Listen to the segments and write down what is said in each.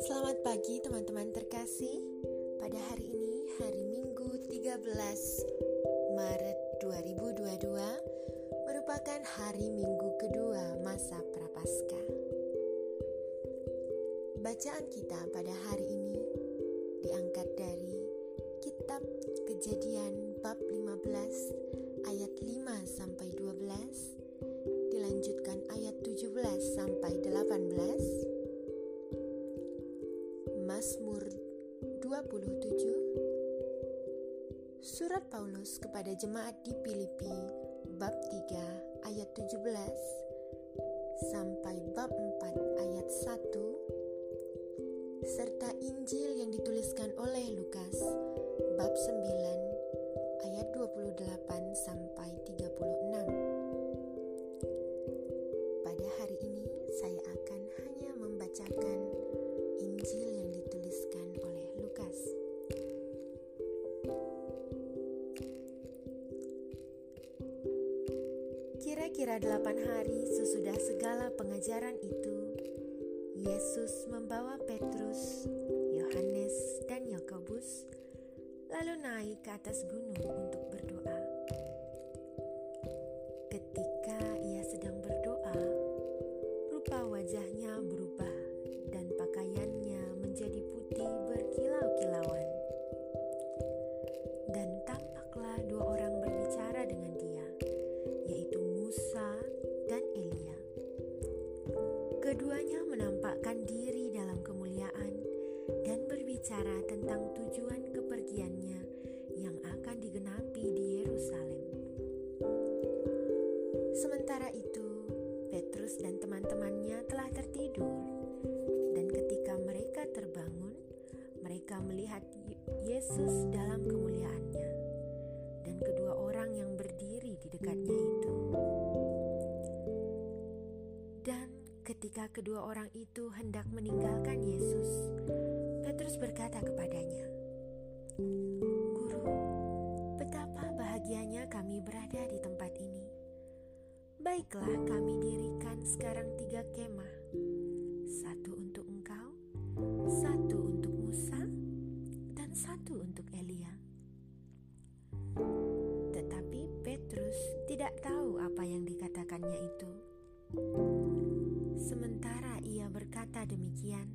Selamat pagi teman-teman terkasih. Pada hari ini hari Minggu 13 Maret 2022 Merupakan hari Minggu kedua masa Prapaskah. Bacaan kita pada hari ini diangkat dari Kitab Kejadian bab 15 ayat 5 sampai 16 sampai 18 Mazmur 27 Surat Paulus kepada jemaat di Filipi bab 3 ayat 17 sampai bab 4 ayat 1 serta Injil yang dituliskan oleh Lukas bab 9 ayat 28 sampai 36 Kira-kira delapan hari sesudah segala pengajaran itu, Yesus membawa Petrus, Yohanes, dan Yakobus lalu naik ke atas gunung untuk Sementara itu, Petrus dan teman-temannya telah tertidur, dan ketika mereka terbangun, mereka melihat Yesus dalam kemuliaannya, dan kedua orang yang berdiri di dekatnya itu. Dan ketika kedua orang itu hendak meninggalkan Yesus, Petrus berkata kepadanya, "Guru, betapa bahagianya kami berada di tempat ini. Baiklah, kami dirikan sekarang tiga kemah: satu untuk engkau, satu untuk Musa, dan satu untuk Elia." Tetapi Petrus tidak tahu apa yang dikatakannya itu. Sementara ia berkata demikian,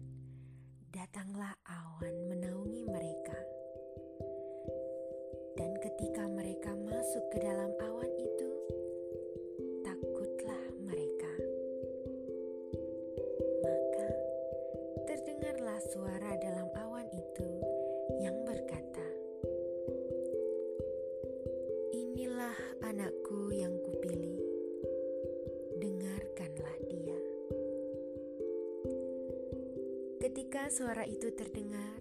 datanglah awan menaungi mereka. Dan ketika mereka masuk ke dalam Ketika suara itu terdengar,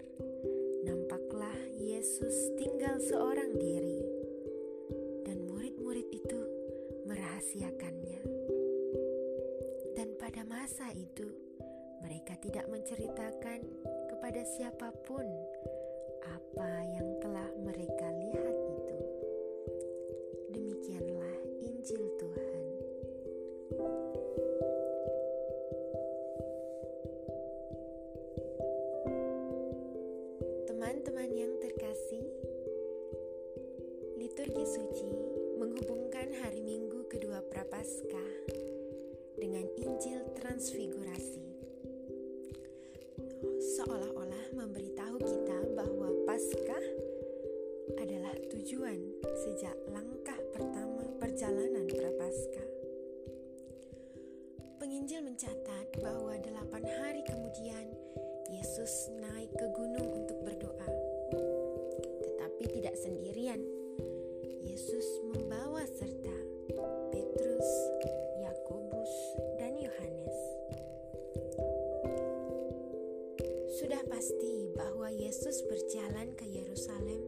nampaklah Yesus tinggal seorang diri, dan murid-murid itu merahasiakannya. Dan pada masa itu, mereka tidak menceritakan kepada siapa pun apa yang liturgi suci menghubungkan hari Minggu kedua Prapaskah dengan Injil Transfigurasi. Seolah-olah memberitahu kita bahwa Paskah adalah tujuan sejak langkah pertama perjalanan Prapaskah. Penginjil mencatat bahwa delapan hari kemudian Yesus naik ke gunung untuk berdoa. Tetapi tidak sendirian. Yesus membawa serta Petrus, Yakobus, dan Yohanes. Sudah pasti bahwa Yesus berjalan ke Yerusalem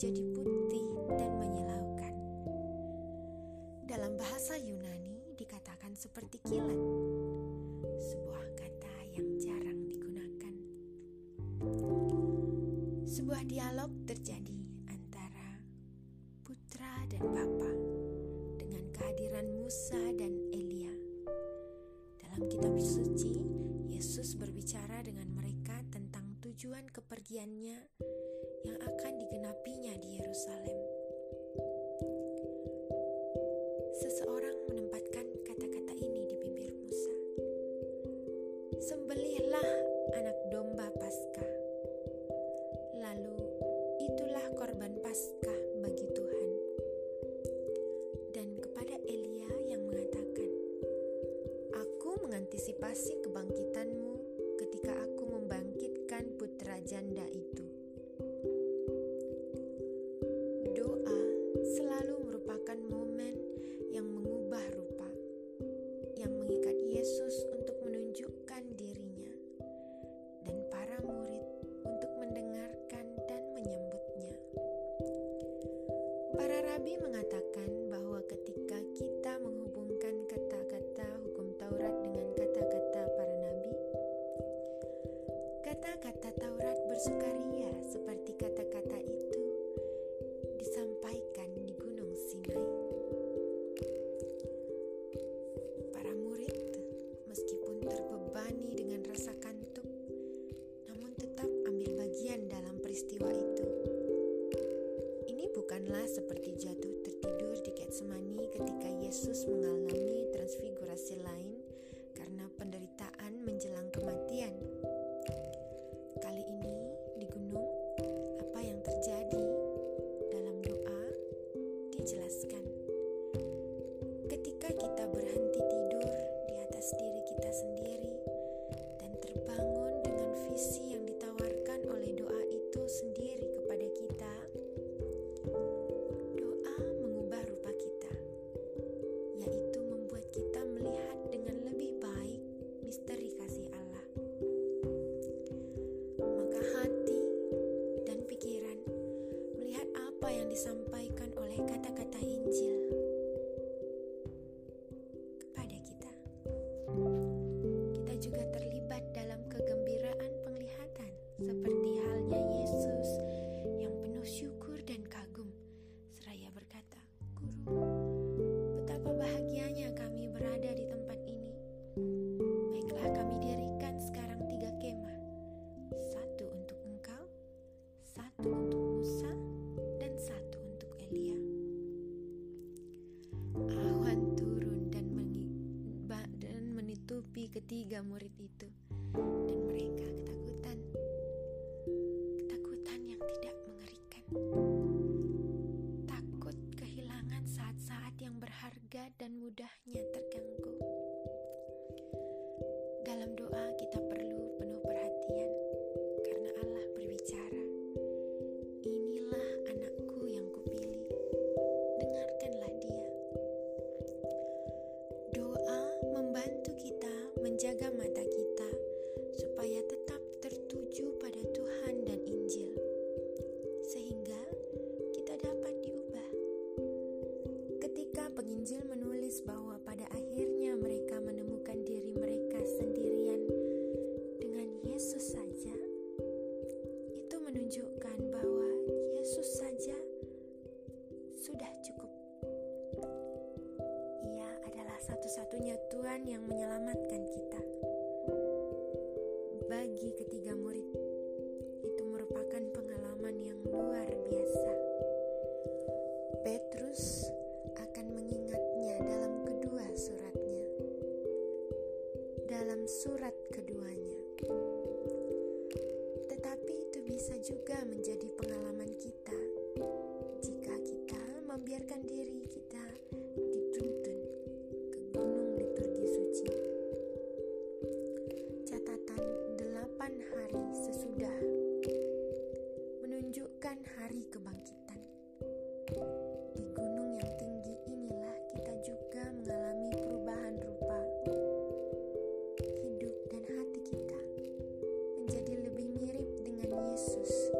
menjadi putih dan menyilaukan. Dalam bahasa Yunani dikatakan seperti kilat, sebuah kata yang jarang digunakan. Sebuah dialog terjadi antara putra dan bapa dengan kehadiran Musa dan Elia. Dalam kitab suci, Yesus berbicara dengan mereka tentang tujuan kepergiannya yang akan digenapinya di Yerusalem. Seseorang menempatkan kata-kata ini di bibir Musa. Sembelihlah anak domba pas dan mudahnya. Yesus saja, itu menunjukkan bahwa Yesus saja sudah cukup. Ia adalah satu-satunya Tuhan yang menyelamatkan us.